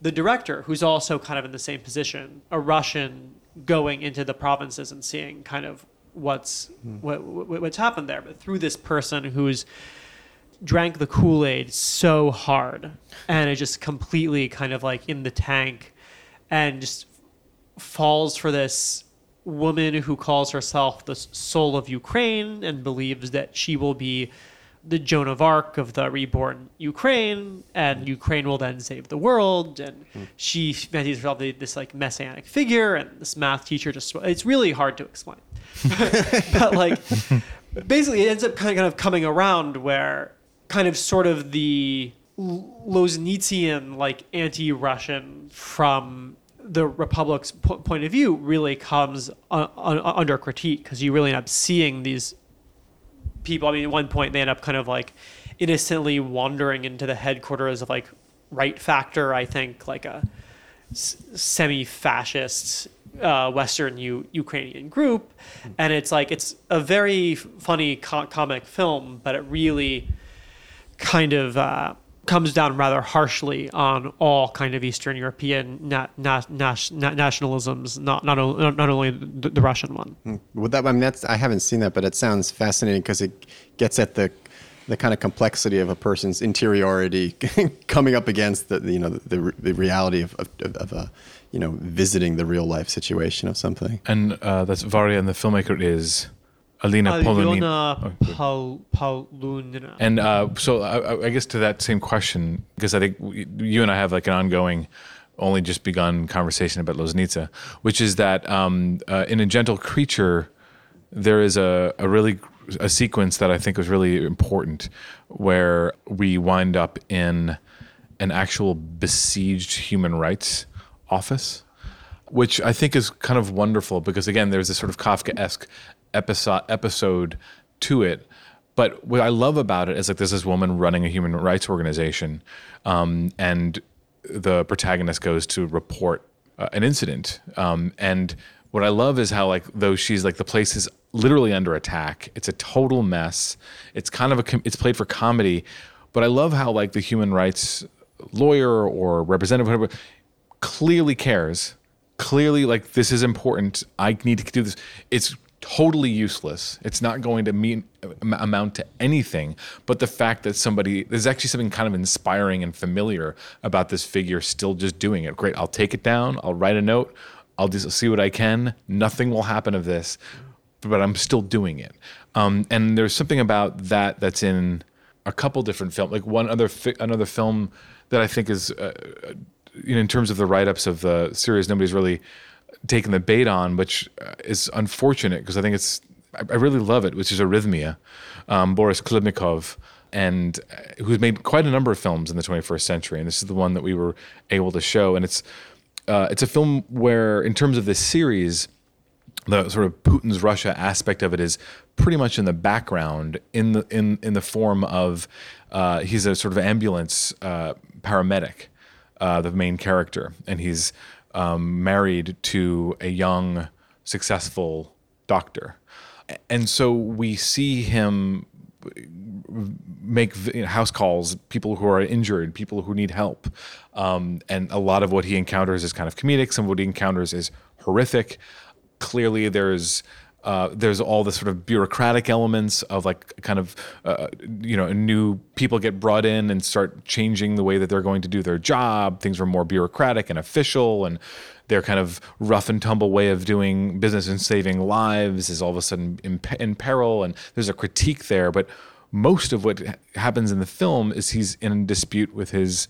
the director, who's also kind of in the same position, a Russian going into the provinces and seeing kind of what's mm. what, what, what's happened there, but through this person who's drank the Kool Aid so hard and is just completely kind of like in the tank and just falls for this woman who calls herself the soul of Ukraine and believes that she will be the Joan of Arc of the reborn Ukraine, and Ukraine will then save the world. And mm. she fancies herself this like messianic figure, and this math teacher just—it's really hard to explain. [laughs] but like, basically, it ends up kind of coming around where kind of sort of the Loznizian like anti-Russian from the republic's po- point of view really comes uh, under critique because you really end up seeing these people. I mean, at one point they end up kind of like innocently wandering into the headquarters of like Right Sector, I think, like a s- semi-fascist uh, Western U- Ukrainian group, and it's like it's a very funny co- comic film, but it really kind of. Uh, comes down rather harshly on all kind of Eastern European na- na- na- nationalisms, not not, o- not only the, the, Russian one. Hmm. Well, that I mean, that's I haven't seen that, but it sounds fascinating because it gets at the the kind of complexity of a person's interiority [laughs] coming up against the you know the, the, the reality of of, of a you know visiting the real life situation of something. And uh, that's Varya, and the filmmaker is Alina Polonina. Polunina. And uh, so I, I, guess to that same question, because I think you and I have like an ongoing, only just begun conversation about Loznitsa, which is that um, uh, in A Gentle Creature, there is a, a really a sequence that I think was really important where we wind up in an actual besieged human rights office which I think is kind of wonderful because again, there's this sort of Kafka-esque episode episode to it. But what I love about it is like there's this woman running a human rights organization, um, and the protagonist goes to report uh, an incident. Um, and what I love is how like though she's like the place is literally under attack. It's a total mess. It's kind of a com- it's played for comedy, but I love how like the human rights lawyer or representative whatever clearly cares. Clearly, like this is important. I need to do this. It's totally useless. It's not going to mean amount to anything. But the fact that somebody there's actually something kind of inspiring and familiar about this figure still just doing it. Great, I'll take it down. I'll write a note. I'll just see what I can. Nothing will happen of this, but I'm still doing it. Um, and there's something about that that's in a couple different films. Like one other fi- another film that I think is, uh, know, in terms of the write ups of the series, nobody's really taken the bait on, which uh, is unfortunate because I think it's I really love it, which is Arrhythmia, um, Boris Khlebnikov, and uh, who's made quite a number of films in the 21st century, and this is the one that we were able to show, and it's uh, it's a film where, in terms of this series, the sort of Putin's Russia aspect of it is pretty much in the background, in the in in the form of uh, he's a sort of ambulance uh, paramedic, uh, the main character, and he's um, married to a young, successful doctor. And so we see him make you know, house calls, people who are injured, people who need help. Um, and a lot of what he encounters is kind of comedic. Some of what he encounters is horrific. Clearly, there's uh, there's all the sort of bureaucratic elements of like kind of uh, you know new people get brought in and start changing the way that they're going to do their job. Things are more bureaucratic and official, and their kind of rough and tumble way of doing business and saving lives is all of a sudden in, in peril. And there's a critique there, but most of what happens in the film is he's in dispute with his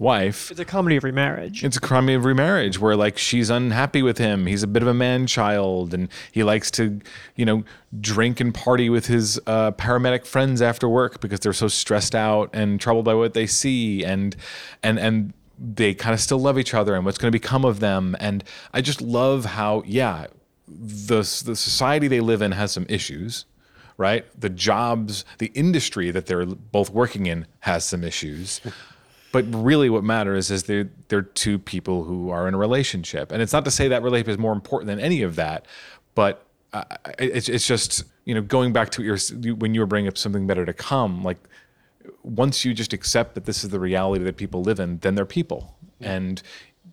wife. It's a comedy of remarriage. It's a comedy of remarriage where like she's unhappy with him. He's a bit of a man child and he likes to, you know, drink and party with his uh, paramedic friends after work because they're so stressed out and troubled by what they see and and and they kind of still love each other and what's going to become of them. And I just love how yeah, the the society they live in has some issues right? The jobs, the industry that they're both working in has some issues. But really, what matters is they're they're two people who are in a relationship, and it's not to say that relationship is more important than any of that, but uh, it's it's just you know going back to your when you were bringing up something better to come, like once you just accept that this is the reality that people live in, then they're people, yeah. and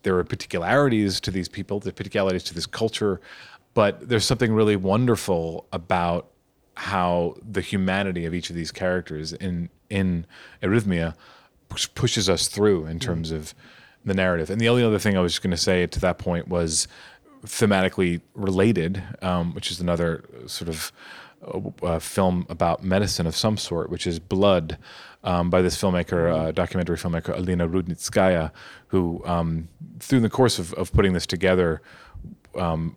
there are particularities to these people, the particularities to this culture, but there's something really wonderful about how the humanity of each of these characters in in Arrhythmia pushes us through in terms of the narrative. And the only other thing I was going to say to that point was thematically related, um, which is another sort of uh, uh, film about medicine of some sort, which is Blood, um, by this filmmaker, uh, documentary filmmaker Alina Rudnitskaya, who, um, through the course of, of putting this together, um,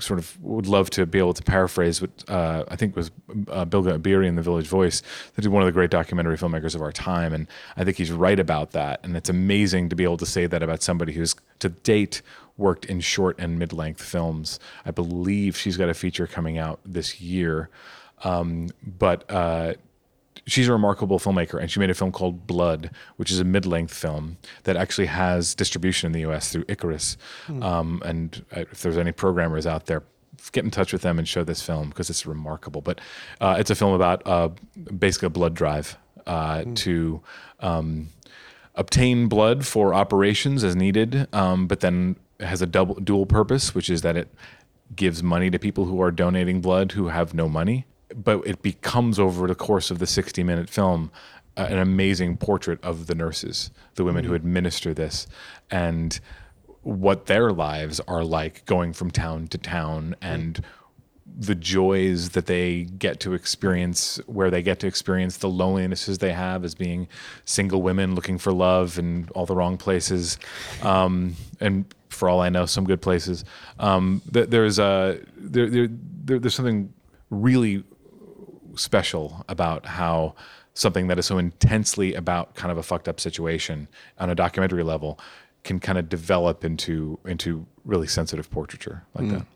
sort of would love to be able to paraphrase what uh, I think was uh, Ebiri in The Village Voice, that is one of the great documentary filmmakers of our time. And I think he's right about that. And it's amazing to be able to say that about somebody who's to date worked in short and mid length films. I believe she's got a feature coming out this year. Um, but uh, she's a remarkable filmmaker, and she made a film called Blood, which is a mid-length film that actually has distribution in the U.S. through Icarus. Mm. Um, and if there's any programmers out there, get in touch with them and show this film because it's remarkable. But uh, it's a film about uh, basically a blood drive uh, mm. to. Um, obtain blood for operations as needed, um, but then has a double dual purpose, which is that it gives money to people who are donating blood who have no money but it becomes over the course of the 60 minute film uh, an amazing portrait of the nurses, the women mm-hmm. who administer this, and what their lives are like going from town to town and the joys that they get to experience where they get to experience the lonelinesses they have as being single women looking for love in all the wrong places. Um, and for all i know some good places. Um, there's a there, there, there's something really special about how something that is so intensely about kind of a fucked up situation on a documentary level can kind of develop into into really sensitive portraiture like mm. that.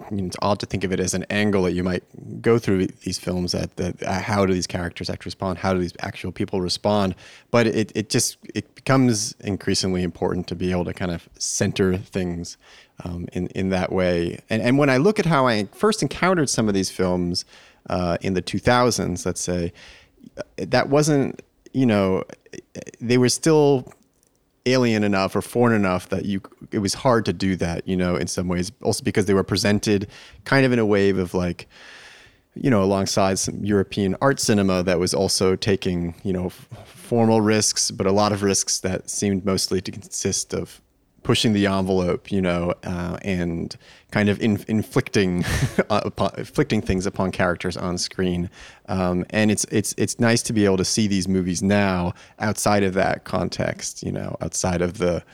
I mean, it's odd to think of it as an angle that you might go through these films that, that uh, how do these characters actually respond how do these actual people respond but it, it just it becomes increasingly important to be able to kind of center things um, in, in that way and, and when i look at how i first encountered some of these films uh, in the 2000s, let's say, that wasn't, you know, they were still alien enough or foreign enough that you it was hard to do that you know in some ways also because they were presented kind of in a wave of like you know alongside some european art cinema that was also taking you know formal risks but a lot of risks that seemed mostly to consist of pushing the envelope, you know, uh, and kind of in, inflicting [laughs] uh, upon, inflicting things upon characters on screen. Um, and it's it's it's nice to be able to see these movies now outside of that context, you know, outside of the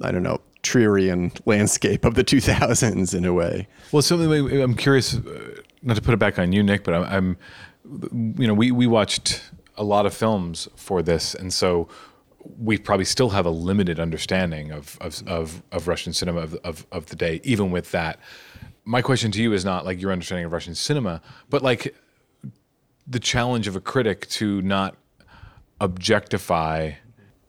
I don't know Trierian [laughs] landscape of the 2000s in a way. Well, something I'm curious, uh, not to put it back on you, Nick, but I'm, I'm you know, we we watched a lot of films for this, and so we probably still have a limited understanding of of, of, of Russian cinema of, of, of the day, even with that. My question to you is not like your understanding of Russian cinema, but like the challenge of a critic to not objectify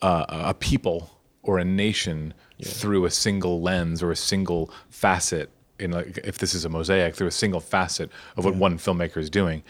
uh, a people or a nation yeah. through a single lens or a single facet in like if this is a mosaic through a single facet of what yeah. one filmmaker is doing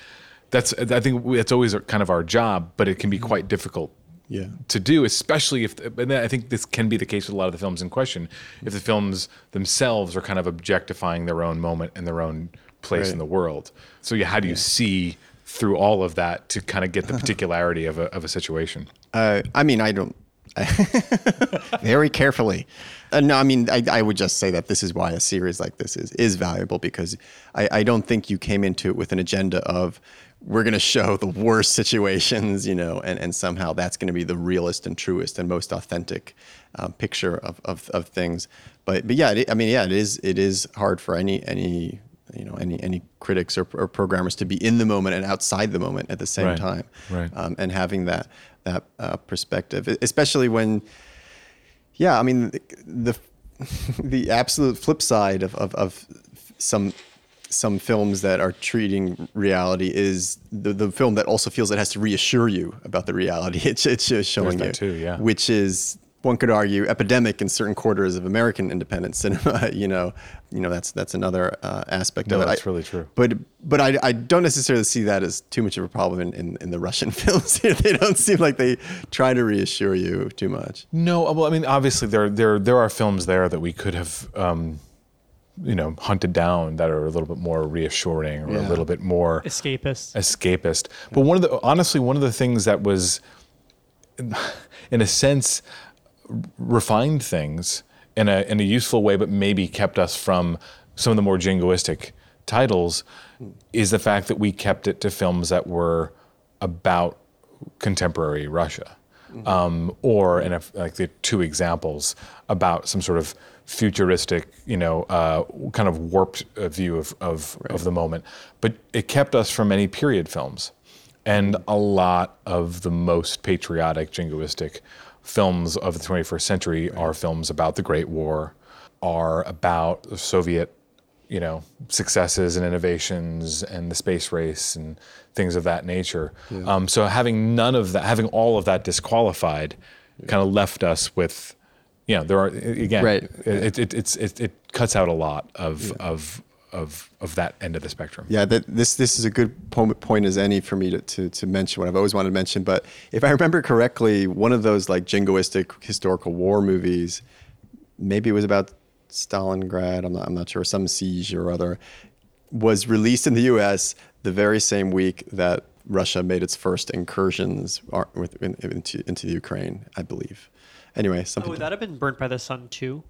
that's I think it's always kind of our job, but it can be quite difficult Yeah. to do, especially if, and I think this can be the case with a lot of the films in question. If the films themselves are kind of objectifying their own moment and their own place Right. in the world. So, yeah, how do you see through all of that to kind of get the [laughs] particularity of a, of a situation? Uh, I mean, I don't. [laughs] very carefully. Uh, no, I mean, I, I would just say that this is why a series like this is is valuable because I, I don't think you came into it with an agenda of we're going to show the worst situations, you know, and, and somehow that's going to be the realest and truest and most authentic uh, picture of, of, of things. But but yeah, it, I mean, yeah, it is it is hard for any any you know any any critics or, or programmers to be in the moment and outside the moment at the same Right, time, right. Um, and having that that uh, perspective, especially when yeah, I mean the the, [laughs] the absolute flip side of, of, of some some films that are treating reality is the, the film that also feels it has to reassure you about the reality. [laughs] It's it's just showing you, too, yeah. which is one could argue epidemic in certain quarters of American independent [laughs] cinema. You know, you know that's that's another uh, aspect No, of it. that's I- really true. But but I, I don't necessarily see that as too much of a problem in, in, in the Russian [laughs] films. they don't seem like they try to reassure you too much. No, well, I mean, obviously there there there are films there that we could have, um, you know, hunted down that are a little bit more reassuring or a little bit more Escapist. escapist. But one of the honestly one of the things that was, in a sense, refined things in a in a useful way, but maybe kept us from some of the more jingoistic titles, is the fact that we kept it to films that were about contemporary Russia, um, or in a, like the two examples about some sort of futuristic, you know, uh, kind of warped uh, view of of, of the moment. But it kept us from any period films, and a lot of the most patriotic jingoistic films of the 21st century are films about the Great War, are about Soviet you know successes and innovations and the space race and things of that nature. Um, so having none of that, having all of that disqualified, kind of left us with, you know, there are again, Right. it, it, it's it, it cuts out a lot of of of of that end of the spectrum. Yeah, that this this is a good point as any for me to, to to mention what I've always wanted to mention. But if I remember correctly, one of those like jingoistic historical war movies, maybe it was about Stalingrad. I'm not I'm not sure some siege or other, was released in the U.S. the very same week that Russia made its first incursions ar- with, in, into into the Ukraine, I believe. Anyway, something. Oh, would that have been burnt by the sun too?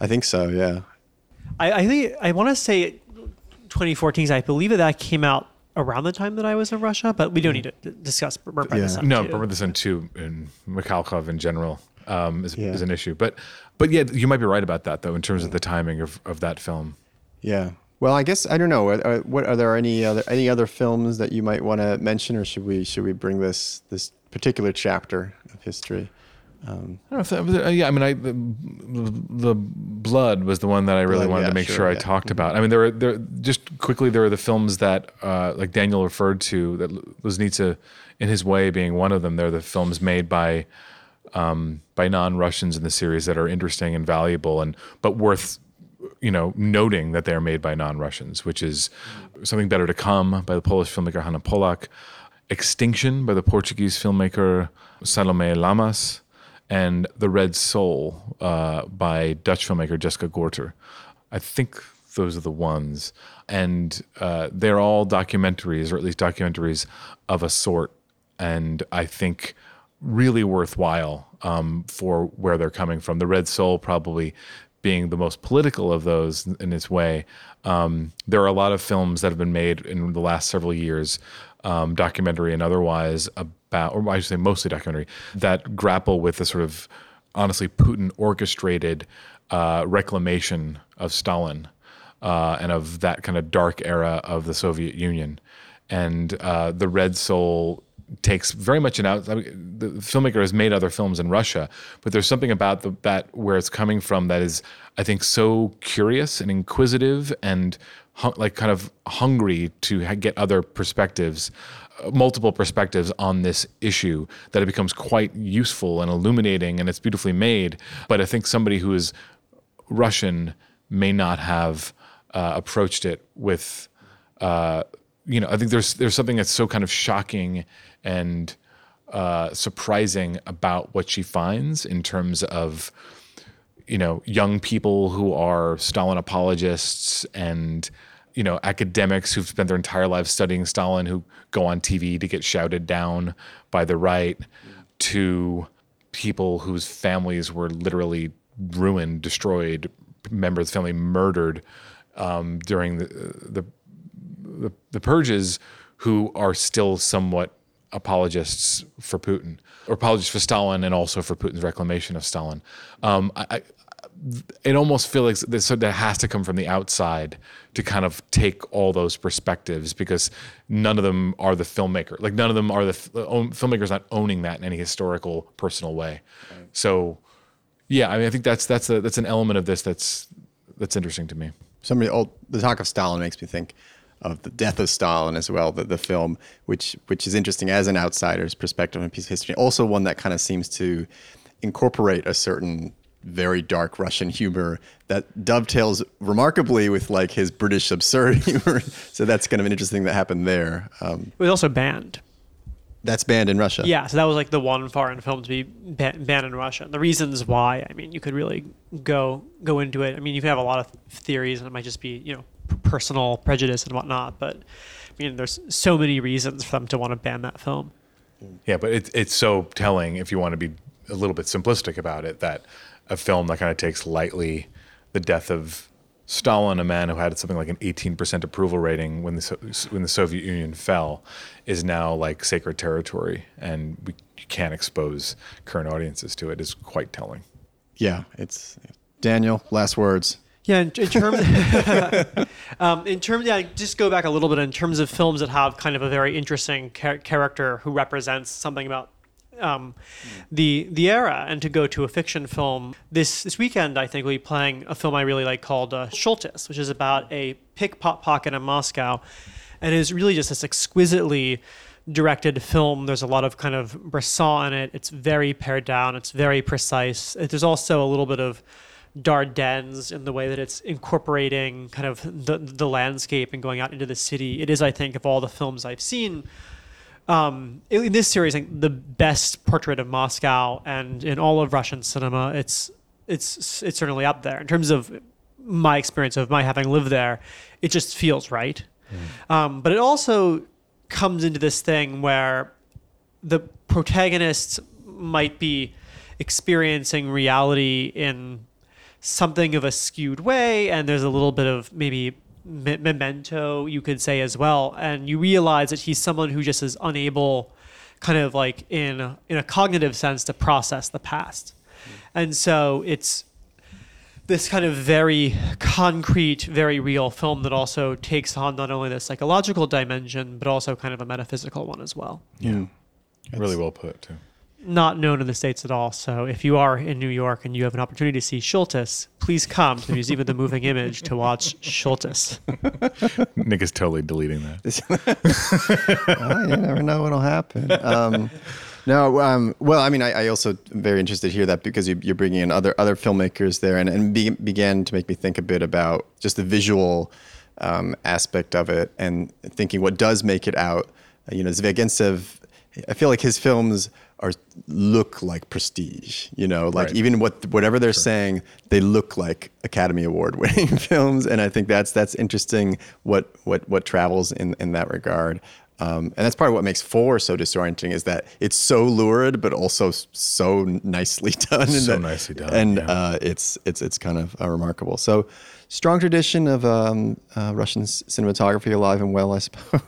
I think so. Yeah. I, I think I want to say 2014. 'cause I believe that that came out around the time that I was in Russia, but we don't need to discuss burnt by Yeah. the sun. No, too. Burnt by the Sun too, and Mikhalkov in general um, is, Yeah. is an issue. But but yeah, you might be right about that though in terms of the timing of, of that film. Yeah. Well, I guess I don't know. Are, are, what are there any other any other films that you might want to mention, or should we should we bring this this particular chapter of history? I don't know if that uh, yeah, I mean, I the, the blood was the one that I really Blood, wanted yeah, to make sure, sure, I yeah. talked about. I mean, there were there just quickly there are the films that uh, like Daniel referred to that Loznitsa, in his way, being one of them. They're the films made by um, by non-Russians in the series that are interesting and valuable, and but worth you know noting that they are made by non-Russians, which is something better to come by the Polish filmmaker Hanna Polak, Extinction by the Portuguese filmmaker Salome Lamas, and The Red Soul uh, by Dutch filmmaker Jessica Gorter. I think those are the ones, and uh, they're all documentaries, or at least documentaries of a sort, and I think really worthwhile um, for where they're coming from. The Red Soul probably being the most political of those in its way. Um, there are a lot of films that have been made in the last several years, um, documentary and otherwise, about, or I should say mostly documentary, that grapple with the sort of honestly Putin orchestrated uh, reclamation of Stalin uh, and of that kind of dark era of the Soviet Union. And uh, the Red Soul takes very much an out. I mean, the filmmaker has made other films in Russia, but there's something about the, that where it's coming from that is, I think, so curious and inquisitive and like kind of hungry to get other perspectives, multiple perspectives on this issue that it becomes quite useful and illuminating, and it's beautifully made. But I think somebody who is Russian may not have uh, approached it with uh, you know, I think there's there's something that's so kind of shocking and uh, surprising about what she finds in terms of you know young people who are Stalin apologists and you know academics who've spent their entire lives studying Stalin who go on TV to get shouted down by the right to people whose families were literally ruined, destroyed, members of the family murdered um, during the, the the the purges, who are still somewhat apologists for Putin, or apologists for Stalin, and also for Putin's reclamation of Stalin. Um, I, it almost feels like this, so that has to come from the outside to kind of take all those perspectives because none of them are the filmmaker. Like none of them are the filmmakers not owning that in any historical, personal way. Right. So, yeah, I mean, I think that's that's a, that's an element of this that's that's interesting to me. Somebody, oh, the talk of Stalin makes me think of the death of Stalin as well, the, the film, which which is interesting as an outsider's perspective on a piece of history. Also, one that kind of seems to incorporate a certain very dark Russian humor that dovetails remarkably with like his British absurd [laughs] humor. so that's kind of an interesting thing that happened there. Um, it was also banned. That's banned in Russia. Yeah, so that was like the one foreign film to be banned in Russia. The reasons why, I mean, you could really go go into it. I mean, you can have a lot of theories, and it might just be you know personal prejudice and whatnot. But I mean, there's so many reasons for them to want to ban that film. Yeah, but it's it's so telling if you want to be a little bit simplistic about it that a film that kind of takes lightly the death of Stalin, a man who had something like an 18% approval rating when the when the Soviet Union fell, is now like sacred territory, and we can't expose current audiences to it. Is quite telling. Yeah, it's Daniel. Last words. Yeah, in, in terms, [laughs] um, in terms, yeah, just go back a little bit in terms of films that have kind of a very interesting char- character who represents something about um, the the era and to go to a fiction film. This this weekend I think we'll be playing a film I really like called uh, Shultes which is about a pickpocket in Moscow. And is really just this exquisitely directed film. There's a lot of kind of Bresson in it. It's very pared down. It's very precise. There's also a little bit of Dardennes in the way that it's incorporating kind of the the landscape and going out into the city. It is I think of all the films I've seen um, in this series, like, the best portrait of Moscow and in all of Russian cinema, it's it's it's certainly up there in terms of my experience of my having lived there. It just feels right, mm. um, but it also comes into this thing where the protagonists might be experiencing reality in something of a skewed way, and there's a little bit of maybe memento, you could say as well. And you realize that he's someone who just is unable, kind of like in in a cognitive sense, to process the past. Mm. And so it's this kind of very concrete, very real film that also takes on not only the psychological dimension, but also kind of a metaphysical one as well. Yeah. Really well put, too not known in the States at all. So if you are in New York and you have an opportunity to see Shultes, please come to the Museum of the Moving Image to watch Shultes. [laughs] Nick is totally deleting that. [laughs] well, you never know what'll happen. Um, no, um, well, I mean, I, I, also am very interested to hear that because you, are bringing in other other filmmakers there, and, and be, began to make me think a bit about just the visual um, aspect of it, and thinking what does make it out. You know, Zvyagintsev, I feel like his films are look like prestige. You know, like right. even what whatever they're sure. saying, they look like Academy Award [laughs] winning films, and I think that's that's interesting. What what what travels in in that regard. Um, and that's part of what makes four so disorienting is that it's so lurid, but also so nicely [laughs] done. So nicely done, and yeah. uh, it's it's it's kind of uh, remarkable. So strong tradition of um, uh, Russian cinematography alive and well, I suppose.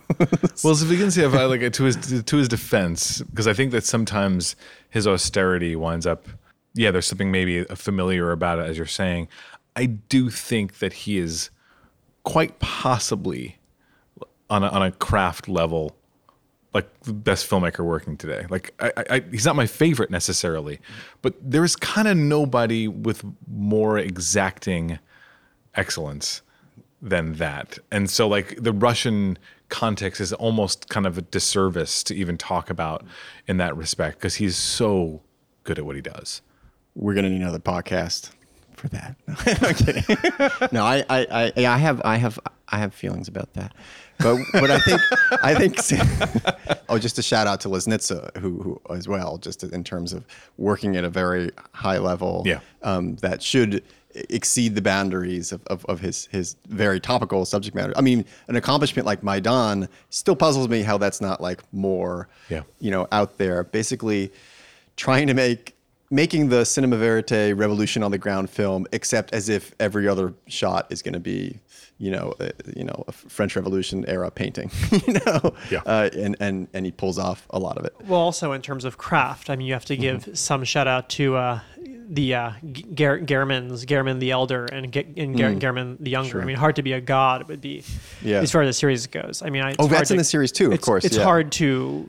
well, [laughs] Zvyagintsev, I like to his to his defense, because I think that sometimes his austerity winds up. Yeah, there's something maybe familiar about it, as you're saying. I do think that he is quite possibly on a, on a craft level like the best filmmaker working today. Like I, I, he's not my favorite necessarily, but there is kind of nobody with more exacting excellence than that. And so like the Russian context is almost kind of a disservice to even talk about in that respect because he's so good at what he does. We're going to need another podcast for that. [laughs] No, I'm kidding. [laughs] no, I, I, I, I have, I have, I have feelings about that. But, but I think, I think. [laughs] [laughs] oh, just a shout out to Loznitsa, who, who as well, just in terms of working at a very high level. Yeah. Um, that should exceed the boundaries of, of, of his his very topical subject matter. I mean, an accomplishment like Maidan still puzzles me how that's not like more, Yeah. you know, out there. Basically, trying to make making the cinema verite revolution on the ground film, except as if every other shot is going to be, you know, uh, you know, a French Revolution era painting, [laughs] you know, Yeah. uh, and and and he pulls off a lot of it. Well, also in terms of craft, I mean, you have to give some shout out to uh, the uh, Ger- Germans, German the Elder and, Ge- and Ger- German the Younger. I mean, hard to be a god it would be, Yeah. as far as the series goes. I mean, I, it's Oh, hard that's in the series too, of it's- course, It's yeah. hard to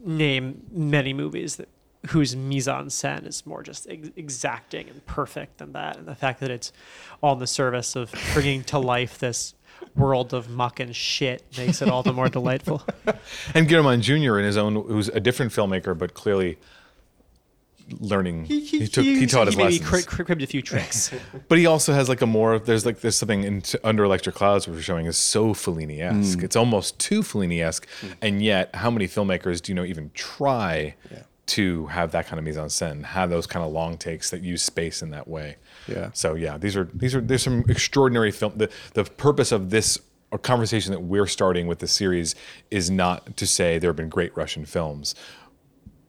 name many movies that whose mise en scène is more just ex- exacting and perfect than that, and the fact that it's all in the service of bringing to [laughs] life this world of muck and shit makes it all the more delightful. [laughs] And Guillermo Jr. in his own, who's a different filmmaker, but clearly learning. He, took, he, taught his he maybe lessons. cri- cribbed a few tricks. [laughs] But he also has like a more there's like there's something in Under Electric Clouds which we're showing is so Fellini esque. Mm. It's almost too Fellini esque, mm. and yet how many filmmakers do you know even try to have that kind of mise en scène, have those kind of long takes that use space in that way? Yeah. So yeah, these are these are there's some extraordinary film. The the purpose of this conversation that we're starting with the series is not to say there have been great Russian films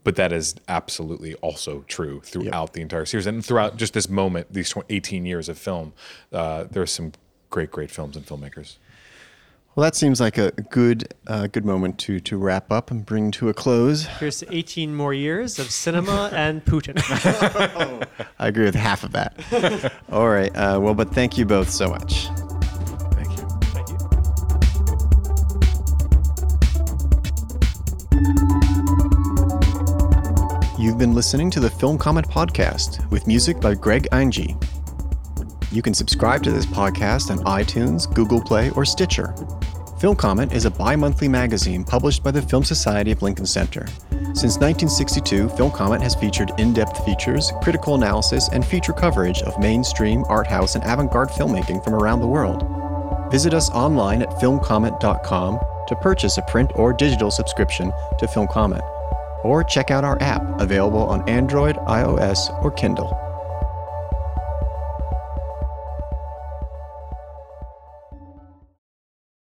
but that is absolutely also true throughout the entire series and throughout just this moment these tw- 18 years of film uh, there's some great great films and filmmakers Well, that seems like a good uh, good moment to to wrap up and bring to a close. Here's 18 more years of cinema [laughs] and Putin. [laughs] I agree with half of that. [laughs] All right. Uh, well, but thank you both so much. thank you Thank you. You've been listening to the Film Comment Podcast with music by Greg Einge. You can subscribe to this podcast on iTunes, Google Play, or Stitcher. Film Comment is a bi monthly magazine published by the Film Society of Lincoln Center. Since 1962, Film Comment has featured in depth features, critical analysis, and feature coverage of mainstream, art house, and avant garde filmmaking from around the world. Visit us online at filmcomment.com to purchase a print or digital subscription to Film Comment, or check out our app available on Android, iOS, or Kindle.